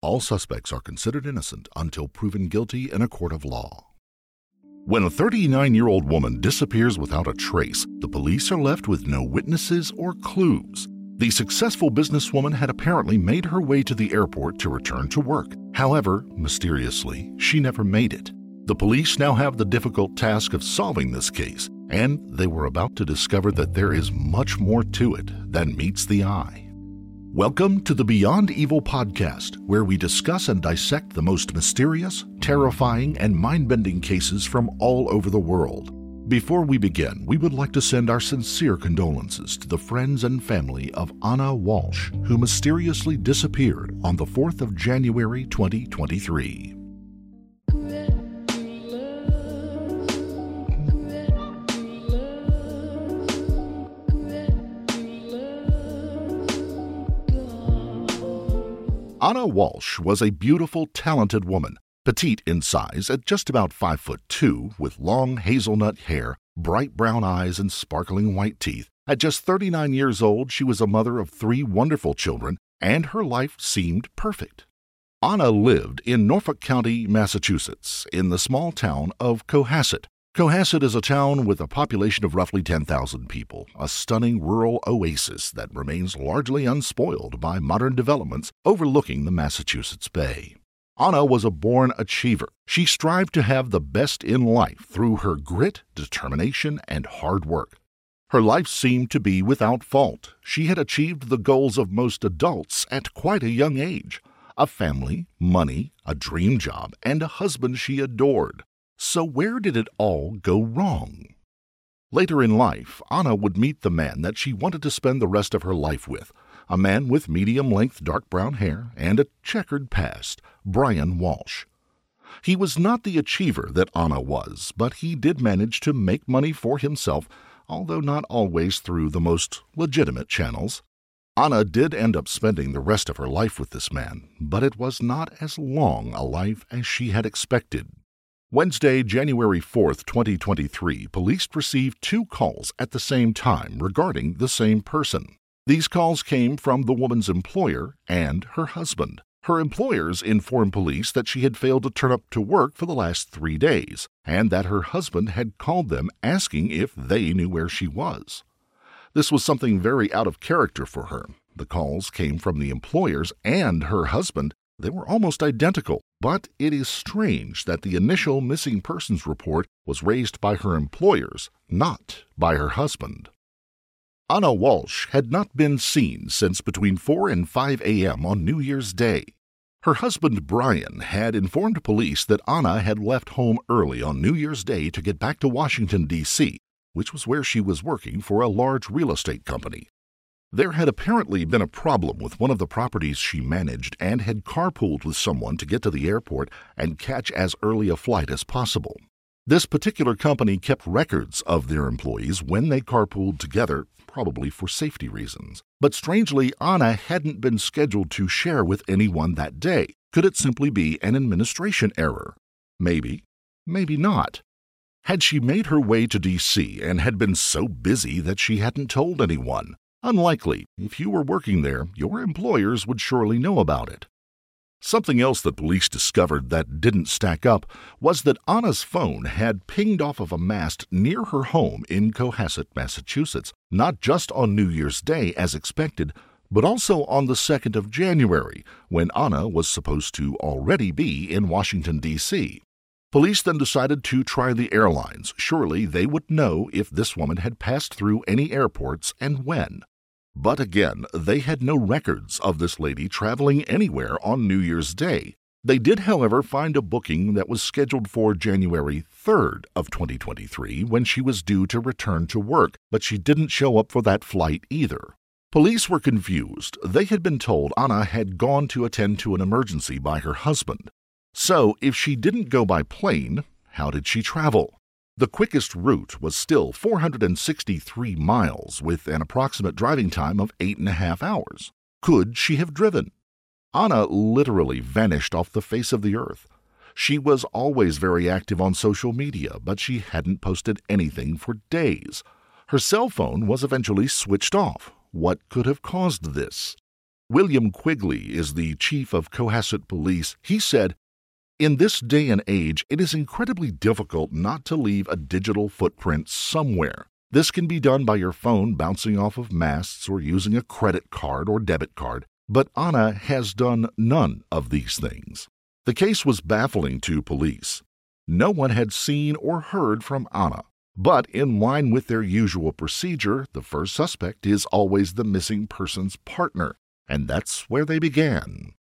All suspects are considered innocent until proven guilty in a court of law. When a 39 year old woman disappears without a trace, the police are left with no witnesses or clues. The successful businesswoman had apparently made her way to the airport to return to work. However, mysteriously, she never made it. The police now have the difficult task of solving this case, and they were about to discover that there is much more to it than meets the eye. Welcome to the Beyond Evil podcast, where we discuss and dissect the most mysterious, terrifying, and mind bending cases from all over the world. Before we begin, we would like to send our sincere condolences to the friends and family of Ana Walshe, who mysteriously disappeared on the 4th of January 2023. Ana Walshe was a beautiful, talented woman, petite in size at just about five foot two, with long hazelnut hair, bright brown eyes, and sparkling white teeth. At just 39 years old, she was a mother of three wonderful children, and her life seemed perfect. Ana lived in Norfolk County, Massachusetts, in the small town of Cohasset, Cohasset is a town with a population of roughly 10,000 people, a stunning rural oasis that remains largely unspoiled by modern developments overlooking the Massachusetts Bay. Ana was a born achiever. She strived to have the best in life through her grit, determination, and hard work. Her life seemed to be without fault. She had achieved the goals of most adults at quite a young age a family, money, a dream job, and a husband she adored. So, where did it all go wrong? Later in life, Ana would meet the man that she wanted to spend the rest of her life with a man with medium length dark brown hair and a checkered past, Brian Walshe. He was not the achiever that Ana was, but he did manage to make money for himself, although not always through the most legitimate channels. Ana did end up spending the rest of her life with this man, but it was not as long a life as she had expected. Wednesday, January 4, 2023, police received two calls at the same time regarding the same person. These calls came from the woman's employer and her husband. Her employers informed police that she had failed to turn up to work for the last three days, and that her husband had called them asking if they knew where she was. This was something very out of character for her. The calls came from the employers and her husband, they were almost identical, but it is strange that the initial missing persons report was raised by her employers, not by her husband. Ana Walshe had not been seen since between 4 and 5 a.m. on New Year's Day. Her husband Brian had informed police that Ana had left home early on New Year's Day to get back to Washington, D.C., which was where she was working for a large real estate company. There had apparently been a problem with one of the properties she managed and had carpooled with someone to get to the airport and catch as early a flight as possible. This particular company kept records of their employees when they carpooled together, probably for safety reasons. But strangely, Ana hadn't been scheduled to share with anyone that day. Could it simply be an administration error? Maybe, maybe not. Had she made her way to D.C. and had been so busy that she hadn't told anyone? Unlikely. If you were working there, your employers would surely know about it. Something else that police discovered that didn't stack up was that Ana's phone had pinged off of a mast near her home in Cohasset, Massachusetts, not just on New Year's Day as expected, but also on the 2nd of January, when Ana was supposed to already be in Washington, D.C. Police then decided to try the airlines. Surely they would know if this woman had passed through any airports and when. But again, they had no records of this lady traveling anywhere on New Year's Day. They did, however, find a booking that was scheduled for January 3rd of 2023 when she was due to return to work, but she didn't show up for that flight either. Police were confused. They had been told Ana had gone to attend to an emergency by her husband. So, if she didn't go by plane, how did she travel? The quickest route was still 463 miles, with an approximate driving time of eight and a half hours. Could she have driven? Ana literally vanished off the face of the earth. She was always very active on social media, but she hadn't posted anything for days. Her cell phone was eventually switched off. What could have caused this? William Quigley is the chief of Cohasset Police. He said, In this day and age, it is incredibly difficult not to leave a digital footprint somewhere. This can be done by your phone bouncing off of masts or using a credit card or debit card, but Ana has done none of these things. The case was baffling to police. No one had seen or heard from Ana, but in line with their usual procedure, the first suspect is always the missing person's partner, and that's where they began.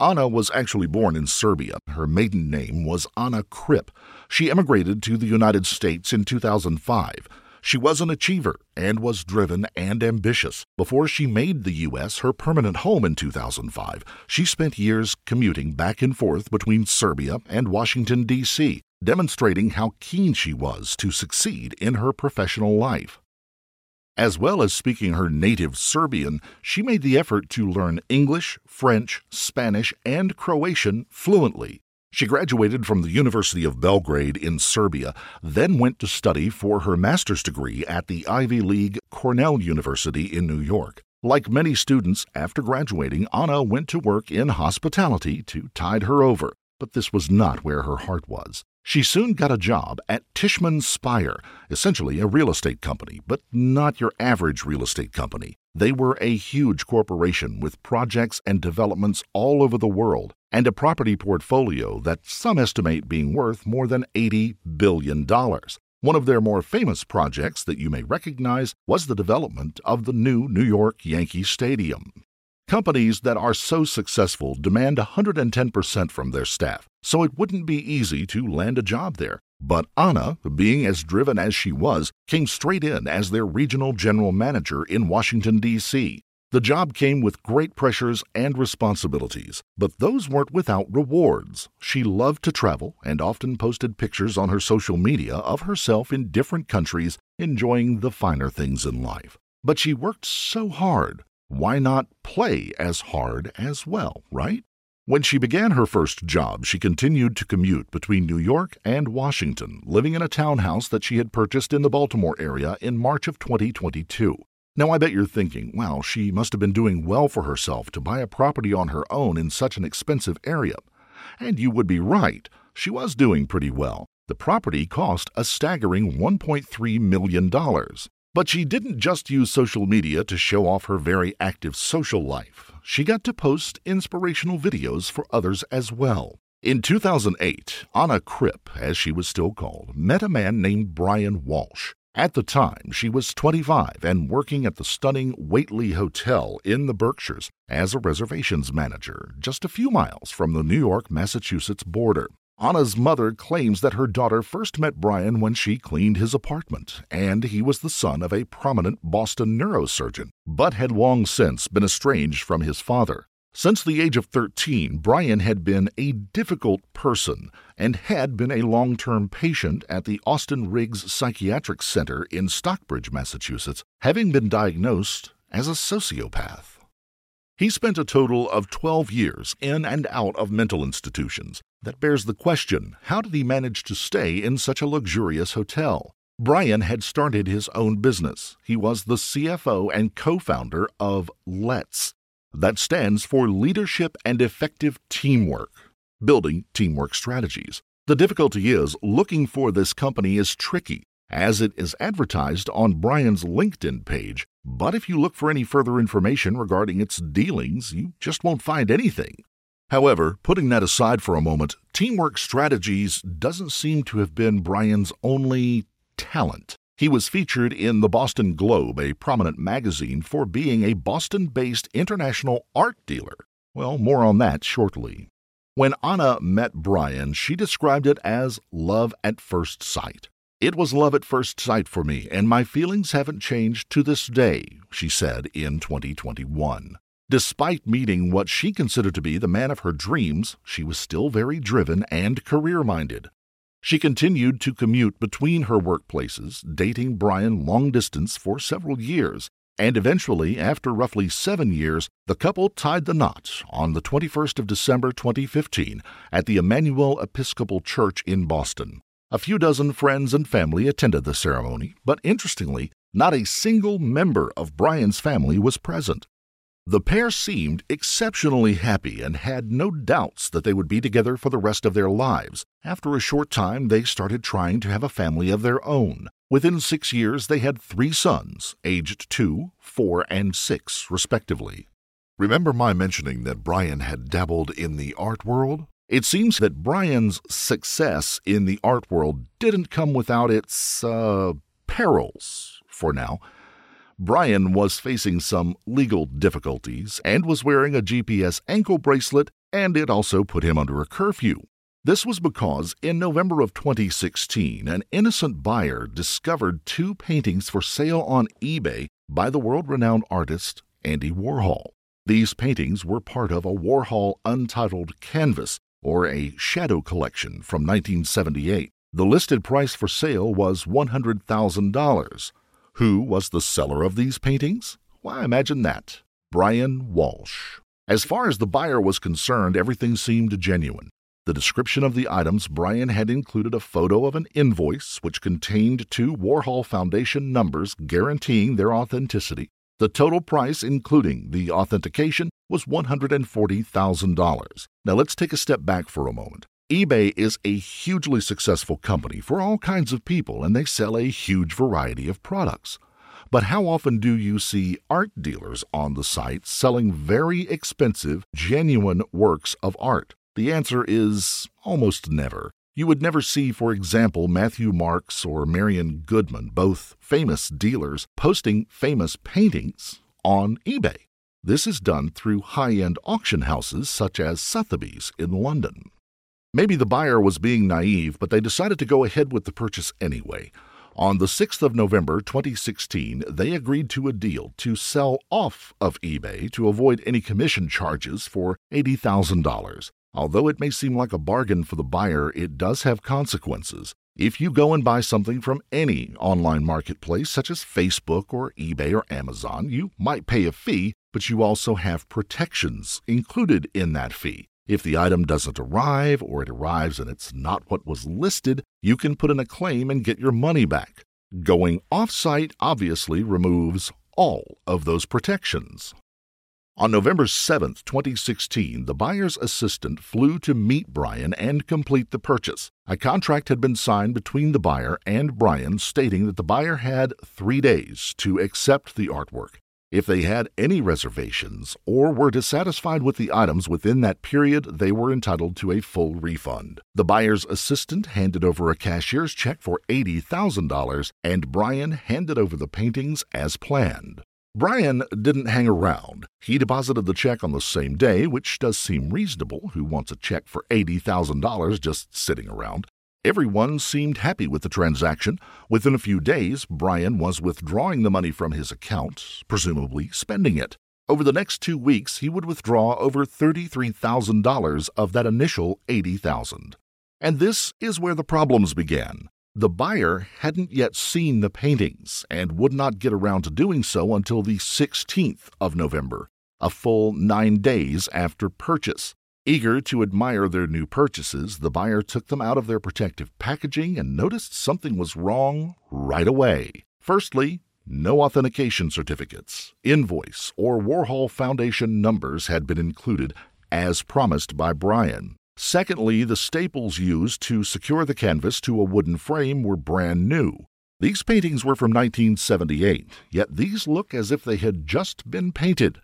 Ana was actually born in Serbia. Her maiden name was Ana Kripp. She emigrated to the United States in 2005. She was an achiever and was driven and ambitious. Before she made the U.S. her permanent home in 2005, she spent years commuting back and forth between Serbia and Washington, D.C., demonstrating how keen she was to succeed in her professional life. As well as speaking her native Serbian, she made the effort to learn English, French, Spanish, and Croatian fluently. She graduated from the University of Belgrade in Serbia, then went to study for her master's degree at the Ivy League Cornell University in New York. Like many students, after graduating, Ana went to work in hospitality to tide her over, but this was not where her heart was. She soon got a job at Tishman Speyer, essentially a real estate company, but not your average real estate company. They were a huge corporation with projects and developments all over the world and a property portfolio that some estimate being worth more than $80 billion. One of their more famous projects that you may recognize was the development of the new New York Yankee Stadium. Companies that are so successful demand 110% from their staff, so it wouldn't be easy to land a job there. But Ana, being as driven as she was, came straight in as their regional general manager in Washington, D.C. The job came with great pressures and responsibilities, but those weren't without rewards. She loved to travel and often posted pictures on her social media of herself in different countries enjoying the finer things in life. But she worked so hard why not play as hard as well, right? When she began her first job, she continued to commute between New York and Washington, living in a townhouse that she had purchased in the Baltimore area in March of 2022. Now, I bet you're thinking, wow, she must have been doing well for herself to buy a property on her own in such an expensive area. And you would be right. She was doing pretty well. The property cost a staggering $1.3 million. But she didn't just use social media to show off her very active social life. She got to post inspirational videos for others as well. In 2008, Ana Kripp, as she was still called, met a man named Brian Walshe. At the time, she was 25 and working at the stunning Whately Hotel in the Berkshires as a reservations manager, just a few miles from the New York Massachusetts border. Ana's mother claims that her daughter first met Brian when she cleaned his apartment, and he was the son of a prominent Boston neurosurgeon, but had long since been estranged from his father. Since the age of 13, Brian had been a difficult person and had been a long term patient at the Austin Riggs Psychiatric Center in Stockbridge, Massachusetts, having been diagnosed as a sociopath. He spent a total of 12 years in and out of mental institutions. That bears the question how did he manage to stay in such a luxurious hotel? Brian had started his own business. He was the CFO and co founder of LETS. That stands for Leadership and Effective Teamwork, building teamwork strategies. The difficulty is looking for this company is tricky as it is advertised on Brian's LinkedIn page, but if you look for any further information regarding its dealings, you just won't find anything. However, putting that aside for a moment, Teamwork Strategies doesn't seem to have been Brian's only talent. He was featured in the Boston Globe, a prominent magazine, for being a Boston based international art dealer. Well, more on that shortly. When Ana met Brian, she described it as love at first sight. It was love at first sight for me, and my feelings haven't changed to this day, she said in 2021. Despite meeting what she considered to be the man of her dreams, she was still very driven and career minded. She continued to commute between her workplaces, dating Brian long distance for several years, and eventually, after roughly seven years, the couple tied the knot on the 21st of December 2015 at the Emmanuel Episcopal Church in Boston. A few dozen friends and family attended the ceremony, but interestingly, not a single member of Brian's family was present. The pair seemed exceptionally happy and had no doubts that they would be together for the rest of their lives. After a short time, they started trying to have a family of their own. Within six years, they had three sons, aged two, four, and six, respectively. Remember my mentioning that Brian had dabbled in the art world? It seems that Brian's success in the art world didn't come without its, uh, perils, for now. Brian was facing some legal difficulties and was wearing a GPS ankle bracelet, and it also put him under a curfew. This was because in November of 2016, an innocent buyer discovered two paintings for sale on eBay by the world renowned artist Andy Warhol. These paintings were part of a Warhol Untitled Canvas, or a shadow collection from 1978. The listed price for sale was $100,000. Who was the seller of these paintings? Why, imagine that Brian Walshe. As far as the buyer was concerned, everything seemed genuine. The description of the items Brian had included a photo of an invoice which contained two Warhol Foundation numbers guaranteeing their authenticity. The total price, including the authentication, was $140,000. Now let's take a step back for a moment eBay is a hugely successful company for all kinds of people, and they sell a huge variety of products. But how often do you see art dealers on the site selling very expensive, genuine works of art? The answer is almost never. You would never see, for example, Matthew Marks or Marian Goodman, both famous dealers, posting famous paintings on eBay. This is done through high end auction houses such as Sotheby's in London. Maybe the buyer was being naive, but they decided to go ahead with the purchase anyway. On the 6th of November 2016, they agreed to a deal to sell off of eBay to avoid any commission charges for $80,000. Although it may seem like a bargain for the buyer, it does have consequences. If you go and buy something from any online marketplace, such as Facebook or eBay or Amazon, you might pay a fee, but you also have protections included in that fee. If the item doesn't arrive or it arrives and it's not what was listed, you can put in a claim and get your money back. Going off-site obviously removes all of those protections. On November 7, 2016, the buyer's assistant flew to meet Brian and complete the purchase. A contract had been signed between the buyer and Brian stating that the buyer had three days to accept the artwork. If they had any reservations or were dissatisfied with the items within that period, they were entitled to a full refund. The buyer's assistant handed over a cashier's check for $80,000, and Brian handed over the paintings as planned. Brian didn't hang around. He deposited the check on the same day, which does seem reasonable. Who wants a check for $80,000 just sitting around? Everyone seemed happy with the transaction. Within a few days, Brian was withdrawing the money from his account, presumably spending it. Over the next two weeks, he would withdraw over $33,000 of that initial 80,000. And this is where the problems began. The buyer hadn't yet seen the paintings and would not get around to doing so until the 16th of November, a full nine days after purchase. Eager to admire their new purchases, the buyer took them out of their protective packaging and noticed something was wrong right away. Firstly, no authentication certificates, invoice, or Warhol Foundation numbers had been included, as promised by Brian. Secondly, the staples used to secure the canvas to a wooden frame were brand new. These paintings were from 1978, yet these look as if they had just been painted.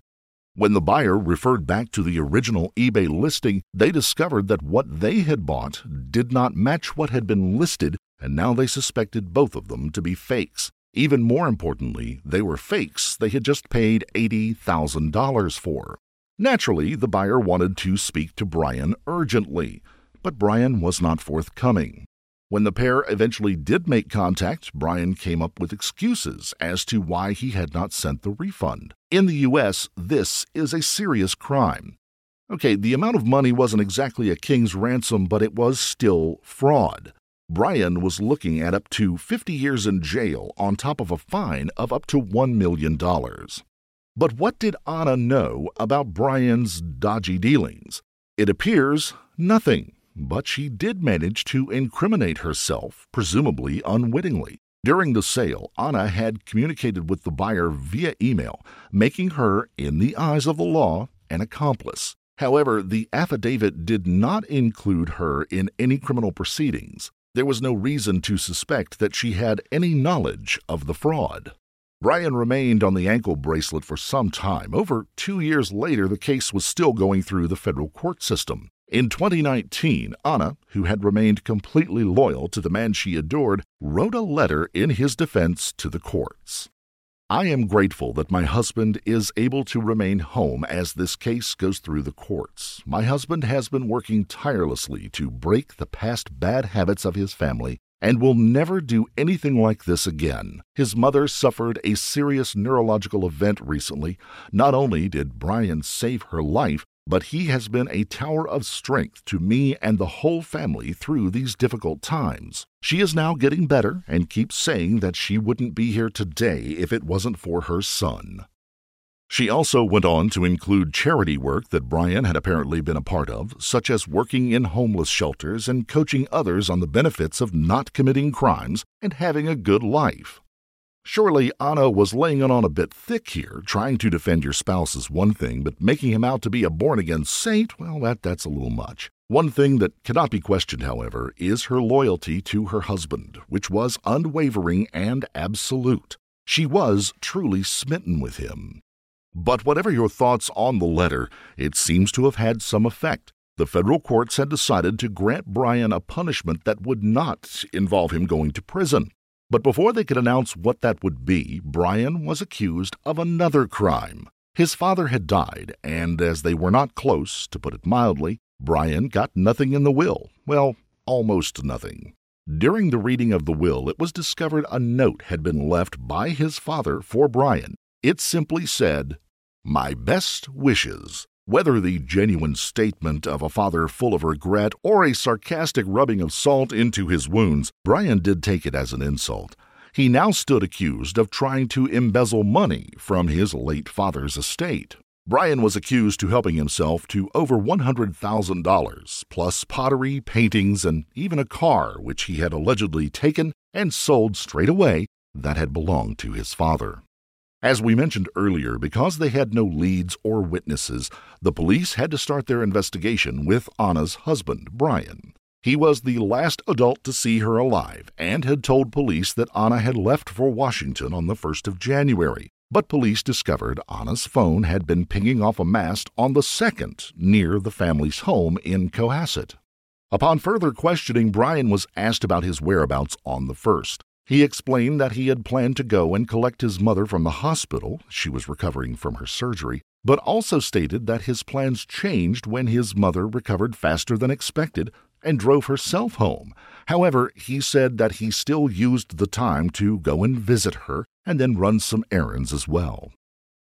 When the buyer referred back to the original eBay listing, they discovered that what they had bought did not match what had been listed, and now they suspected both of them to be fakes. Even more importantly, they were fakes they had just paid $80,000 for. Naturally, the buyer wanted to speak to Brian urgently, but Brian was not forthcoming. When the pair eventually did make contact, Brian came up with excuses as to why he had not sent the refund. In the U.S., this is a serious crime. Okay, the amount of money wasn't exactly a king's ransom, but it was still fraud. Brian was looking at up to 50 years in jail on top of a fine of up to $1 million. But what did Ana know about Brian's dodgy dealings? It appears nothing but she did manage to incriminate herself, presumably unwittingly. During the sale, Ana had communicated with the buyer via email, making her, in the eyes of the law, an accomplice. However, the affidavit did not include her in any criminal proceedings. There was no reason to suspect that she had any knowledge of the fraud. Brian remained on the ankle bracelet for some time. Over two years later, the case was still going through the federal court system. In 2019, Ana, who had remained completely loyal to the man she adored, wrote a letter in his defense to the courts. I am grateful that my husband is able to remain home as this case goes through the courts. My husband has been working tirelessly to break the past bad habits of his family and will never do anything like this again. His mother suffered a serious neurological event recently. Not only did Brian save her life, but he has been a tower of strength to me and the whole family through these difficult times. She is now getting better and keeps saying that she wouldn't be here today if it wasn't for her son. She also went on to include charity work that Brian had apparently been a part of, such as working in homeless shelters and coaching others on the benefits of not committing crimes and having a good life. Surely Ana was laying it on a bit thick here. Trying to defend your spouse is one thing, but making him out to be a born again saint, well, that, that's a little much. One thing that cannot be questioned, however, is her loyalty to her husband, which was unwavering and absolute. She was truly smitten with him. But whatever your thoughts on the letter, it seems to have had some effect. The federal courts had decided to grant Brian a punishment that would not involve him going to prison. But before they could announce what that would be, Brian was accused of another crime. His father had died, and as they were not close, to put it mildly, Brian got nothing in the will. Well, almost nothing. During the reading of the will, it was discovered a note had been left by his father for Brian. It simply said, My best wishes. Whether the genuine statement of a father full of regret or a sarcastic rubbing of salt into his wounds, Brian did take it as an insult. He now stood accused of trying to embezzle money from his late father's estate. Brian was accused to helping himself to over $100,000, plus pottery, paintings, and even a car which he had allegedly taken and sold straight away that had belonged to his father. As we mentioned earlier, because they had no leads or witnesses, the police had to start their investigation with Ana's husband, Brian. He was the last adult to see her alive and had told police that Ana had left for Washington on the 1st of January. But police discovered Ana's phone had been pinging off a mast on the 2nd near the family's home in Cohasset. Upon further questioning, Brian was asked about his whereabouts on the 1st. He explained that he had planned to go and collect his mother from the hospital, she was recovering from her surgery, but also stated that his plans changed when his mother recovered faster than expected and drove herself home. However, he said that he still used the time to go and visit her and then run some errands as well.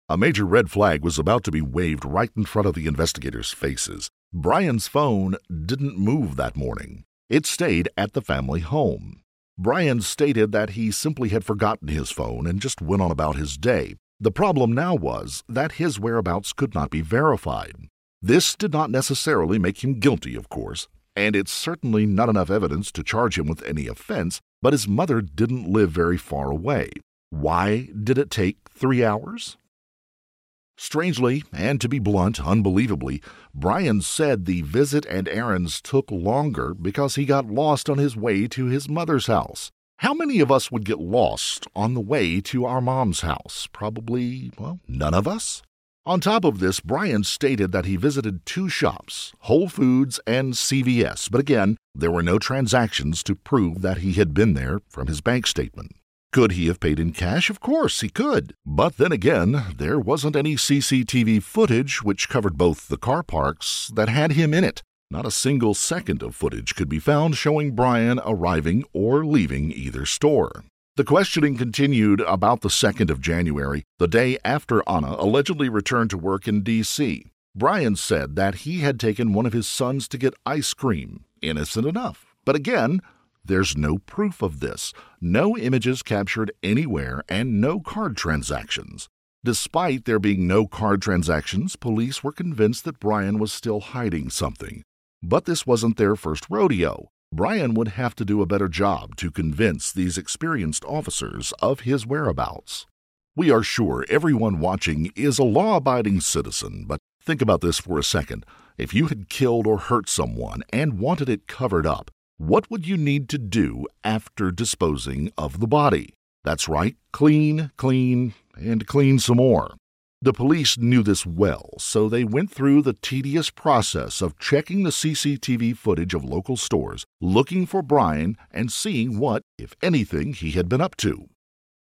A major red flag was about to be waved right in front of the investigators' faces. Brian's phone didn't move that morning. It stayed at the family home. Brian stated that he simply had forgotten his phone and just went on about his day. The problem now was that his whereabouts could not be verified. This did not necessarily make him guilty, of course, and it's certainly not enough evidence to charge him with any offense, but his mother didn't live very far away. Why did it take three hours? Strangely, and to be blunt, unbelievably, Brian said the visit and errands took longer because he got lost on his way to his mother's house. How many of us would get lost on the way to our mom's house? Probably, well, none of us. On top of this, Brian stated that he visited two shops, Whole Foods and CVS, but again, there were no transactions to prove that he had been there from his bank statement. Could he have paid in cash? Of course, he could. But then again, there wasn't any CCTV footage which covered both the car parks that had him in it. Not a single second of footage could be found showing Brian arriving or leaving either store. The questioning continued about the 2nd of January, the day after Ana allegedly returned to work in D.C. Brian said that he had taken one of his sons to get ice cream. Innocent enough. But again, there's no proof of this, no images captured anywhere, and no card transactions. Despite there being no card transactions, police were convinced that Brian was still hiding something. But this wasn't their first rodeo. Brian would have to do a better job to convince these experienced officers of his whereabouts. We are sure everyone watching is a law abiding citizen, but think about this for a second. If you had killed or hurt someone and wanted it covered up, what would you need to do after disposing of the body? That's right, clean, clean, and clean some more. The police knew this well, so they went through the tedious process of checking the CCTV footage of local stores, looking for Brian, and seeing what, if anything, he had been up to.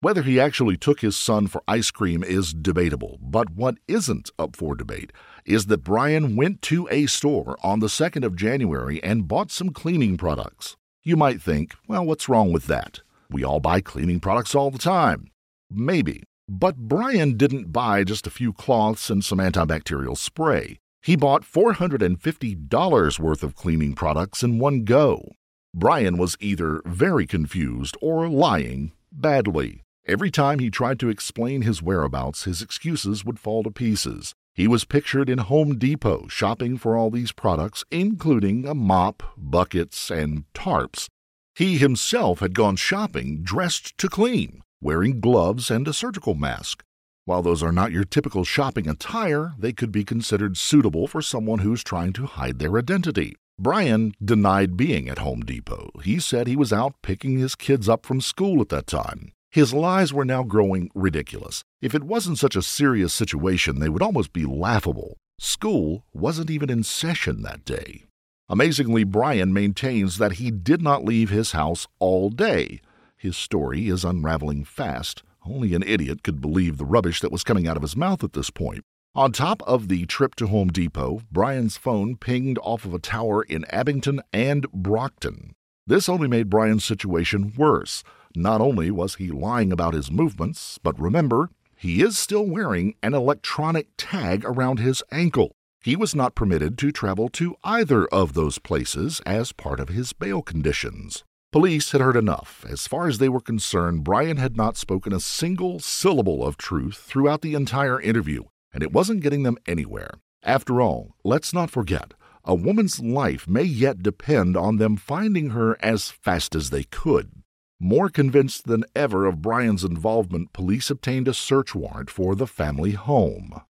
Whether he actually took his son for ice cream is debatable, but what isn't up for debate is that Brian went to a store on the 2nd of January and bought some cleaning products. You might think, well, what's wrong with that? We all buy cleaning products all the time. Maybe. But Brian didn't buy just a few cloths and some antibacterial spray. He bought $450 worth of cleaning products in one go. Brian was either very confused or lying badly. Every time he tried to explain his whereabouts, his excuses would fall to pieces. He was pictured in Home Depot shopping for all these products, including a mop, buckets, and tarps. He himself had gone shopping dressed to clean wearing gloves and a surgical mask. While those are not your typical shopping attire, they could be considered suitable for someone who's trying to hide their identity. Brian denied being at Home Depot. He said he was out picking his kids up from school at that time. His lies were now growing ridiculous. If it wasn't such a serious situation, they would almost be laughable. School wasn't even in session that day. Amazingly, Brian maintains that he did not leave his house all day. His story is unraveling fast. Only an idiot could believe the rubbish that was coming out of his mouth at this point. On top of the trip to Home Depot, Brian's phone pinged off of a tower in Abington and Brockton. This only made Brian's situation worse. Not only was he lying about his movements, but remember, he is still wearing an electronic tag around his ankle. He was not permitted to travel to either of those places as part of his bail conditions. Police had heard enough. As far as they were concerned, Brian had not spoken a single syllable of truth throughout the entire interview, and it wasn't getting them anywhere. After all, let's not forget, a woman's life may yet depend on them finding her as fast as they could. More convinced than ever of Brian's involvement, police obtained a search warrant for the family home.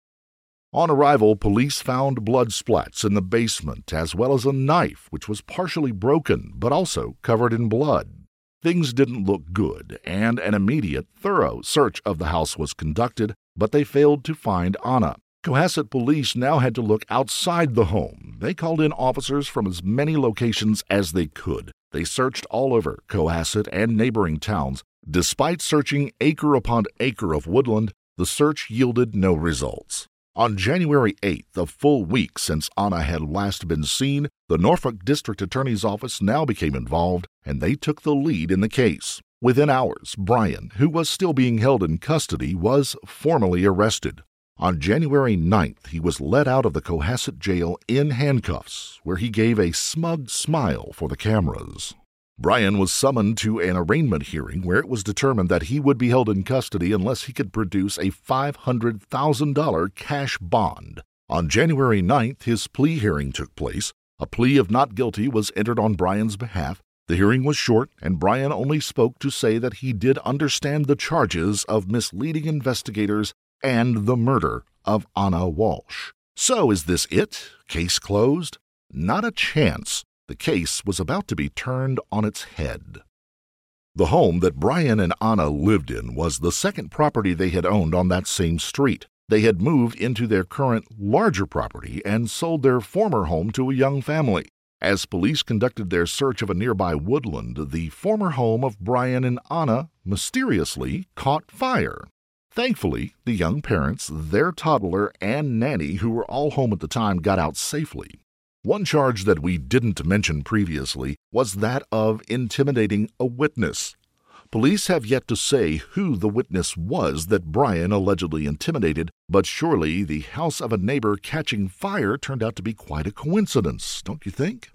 On arrival, police found blood splats in the basement, as well as a knife which was partially broken but also covered in blood. Things didn't look good, and an immediate, thorough search of the house was conducted, but they failed to find Ana. Cohasset police now had to look outside the home. They called in officers from as many locations as they could. They searched all over Cohasset and neighboring towns. Despite searching acre upon acre of woodland, the search yielded no results. On January 8th, a full week since Ana had last been seen, the Norfolk District Attorney's Office now became involved and they took the lead in the case. Within hours, Brian, who was still being held in custody, was formally arrested. On January 9th, he was led out of the Cohasset jail in handcuffs, where he gave a smug smile for the cameras. Brian was summoned to an arraignment hearing where it was determined that he would be held in custody unless he could produce a $500,000 cash bond. On January 9th, his plea hearing took place. A plea of not guilty was entered on Brian's behalf. The hearing was short, and Brian only spoke to say that he did understand the charges of misleading investigators and the murder of Ana Walshe. So is this it? Case closed? Not a chance the case was about to be turned on its head. The home that Brian and Ana lived in was the second property they had owned on that same street. They had moved into their current larger property and sold their former home to a young family. As police conducted their search of a nearby woodland, the former home of Brian and Ana mysteriously caught fire. Thankfully, the young parents, their toddler, and nanny, who were all home at the time, got out safely. One charge that we didn't mention previously was that of intimidating a witness. Police have yet to say who the witness was that Brian allegedly intimidated, but surely the house of a neighbor catching fire turned out to be quite a coincidence, don't you think?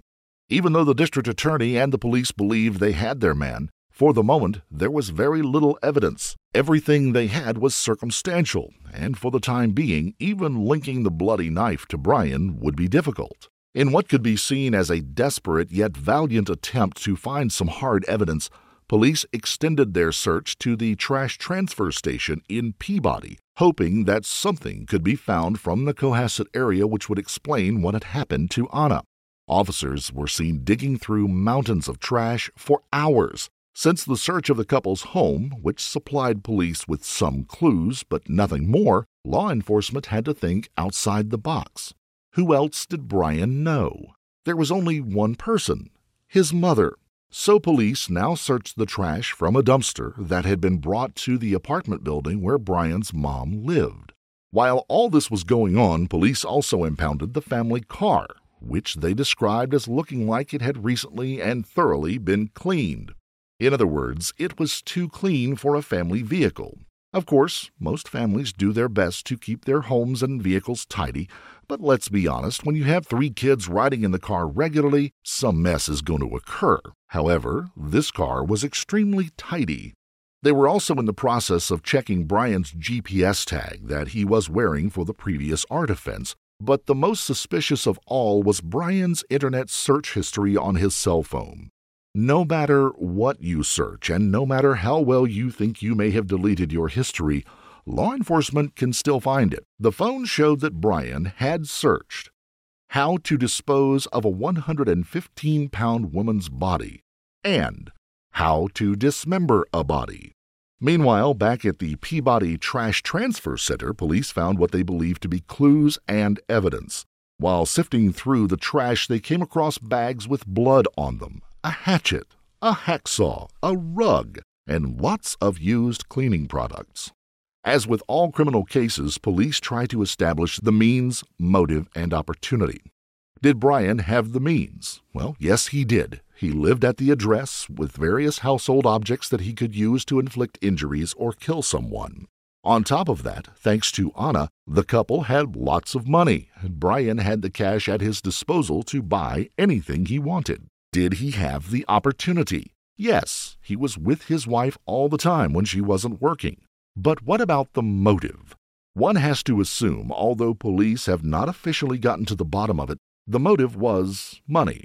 Even though the district attorney and the police believed they had their man, for the moment there was very little evidence. Everything they had was circumstantial, and for the time being, even linking the bloody knife to Brian would be difficult. In what could be seen as a desperate yet valiant attempt to find some hard evidence, police extended their search to the trash transfer station in Peabody, hoping that something could be found from the Cohasset area which would explain what had happened to Ana. Officers were seen digging through mountains of trash for hours. Since the search of the couple's home, which supplied police with some clues but nothing more, law enforcement had to think outside the box. Who else did Brian know? There was only one person his mother. So police now searched the trash from a dumpster that had been brought to the apartment building where Brian's mom lived. While all this was going on, police also impounded the family car, which they described as looking like it had recently and thoroughly been cleaned. In other words, it was too clean for a family vehicle. Of course, most families do their best to keep their homes and vehicles tidy, but let's be honest, when you have three kids riding in the car regularly, some mess is going to occur. However, this car was extremely tidy. They were also in the process of checking Brian's GPS tag that he was wearing for the previous art offense, but the most suspicious of all was Brian's internet search history on his cell phone. No matter what you search, and no matter how well you think you may have deleted your history, law enforcement can still find it. The phone showed that Brian had searched how to dispose of a 115 pound woman's body and how to dismember a body. Meanwhile, back at the Peabody Trash Transfer Center, police found what they believed to be clues and evidence. While sifting through the trash, they came across bags with blood on them, a hatchet, a hacksaw, a rug, and lots of used cleaning products. As with all criminal cases, police try to establish the means, motive, and opportunity. Did Brian have the means? Well, yes, he did. He lived at the address with various household objects that he could use to inflict injuries or kill someone. On top of that, thanks to Ana, the couple had lots of money, and Brian had the cash at his disposal to buy anything he wanted. Did he have the opportunity? Yes, he was with his wife all the time when she wasn't working. But what about the motive? One has to assume, although police have not officially gotten to the bottom of it, the motive was money.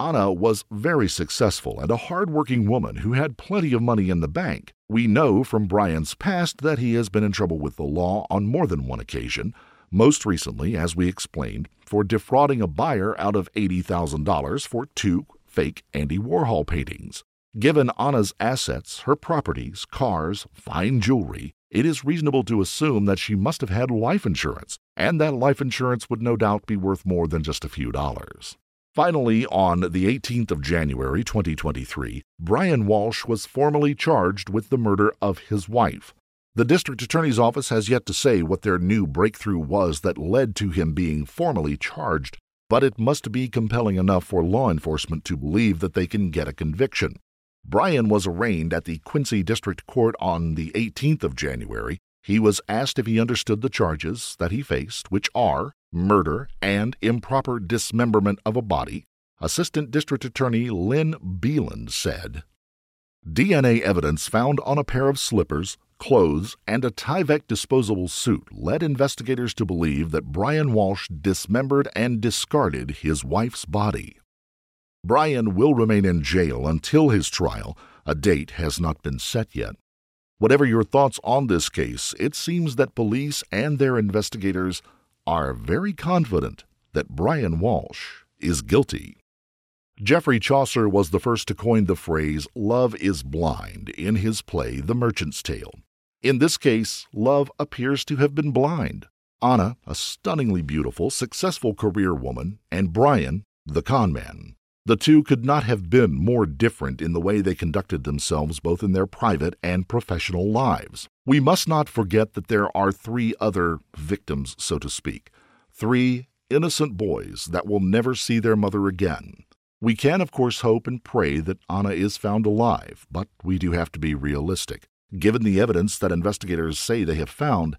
Ana was very successful and a hard-working woman who had plenty of money in the bank. We know from Brian's past that he has been in trouble with the law on more than one occasion, most recently, as we explained, for defrauding a buyer out of $80,000 for two fake Andy Warhol paintings. Given Ana's assets, her properties, cars, fine jewelry, it is reasonable to assume that she must have had life insurance, and that life insurance would no doubt be worth more than just a few dollars. Finally, on the 18th of January 2023, Brian Walshe was formally charged with the murder of his wife. The district attorney's office has yet to say what their new breakthrough was that led to him being formally charged, but it must be compelling enough for law enforcement to believe that they can get a conviction. Brian was arraigned at the Quincy District Court on the 18th of January. He was asked if he understood the charges that he faced, which are murder and improper dismemberment of a body. Assistant District Attorney Lynn Beland said DNA evidence found on a pair of slippers, clothes, and a Tyvek disposable suit led investigators to believe that Brian Walshe dismembered and discarded his wife's body. Brian will remain in jail until his trial. A date has not been set yet. Whatever your thoughts on this case, it seems that police and their investigators are very confident that Brian Walshe is guilty. Geoffrey Chaucer was the first to coin the phrase love is blind in his play The Merchant's Tale. In this case, love appears to have been blind. Ana, a stunningly beautiful, successful career woman, and Brian, the conman. The two could not have been more different in the way they conducted themselves both in their private and professional lives. We must not forget that there are three other victims, so to speak, three innocent boys that will never see their mother again. We can, of course, hope and pray that Ana is found alive, but we do have to be realistic. Given the evidence that investigators say they have found,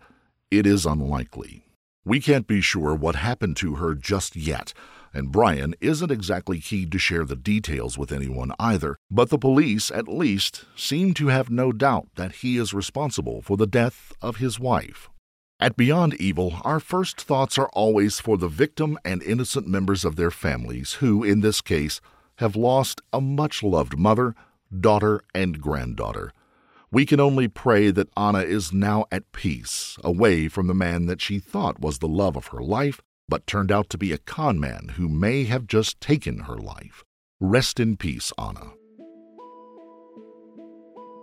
it is unlikely. We can't be sure what happened to her just yet, and Brian isn't exactly keen to share the details with anyone either, but the police, at least, seem to have no doubt that he is responsible for the death of his wife. At Beyond Evil, our first thoughts are always for the victim and innocent members of their families who, in this case, have lost a much loved mother, daughter, and granddaughter. We can only pray that Ana is now at peace, away from the man that she thought was the love of her life, but turned out to be a con man who may have just taken her life. Rest in peace, Ana.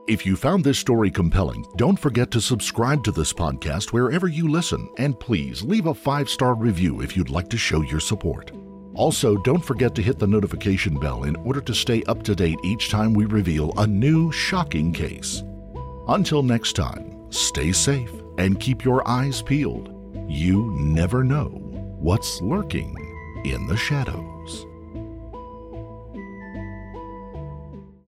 If you found this story compelling, don't forget to subscribe to this podcast wherever you listen, and please leave a five star review if you'd like to show your support. Also, don't forget to hit the notification bell in order to stay up to date each time we reveal a new shocking case. Until next time, stay safe and keep your eyes peeled. You never know what's lurking in the shadows.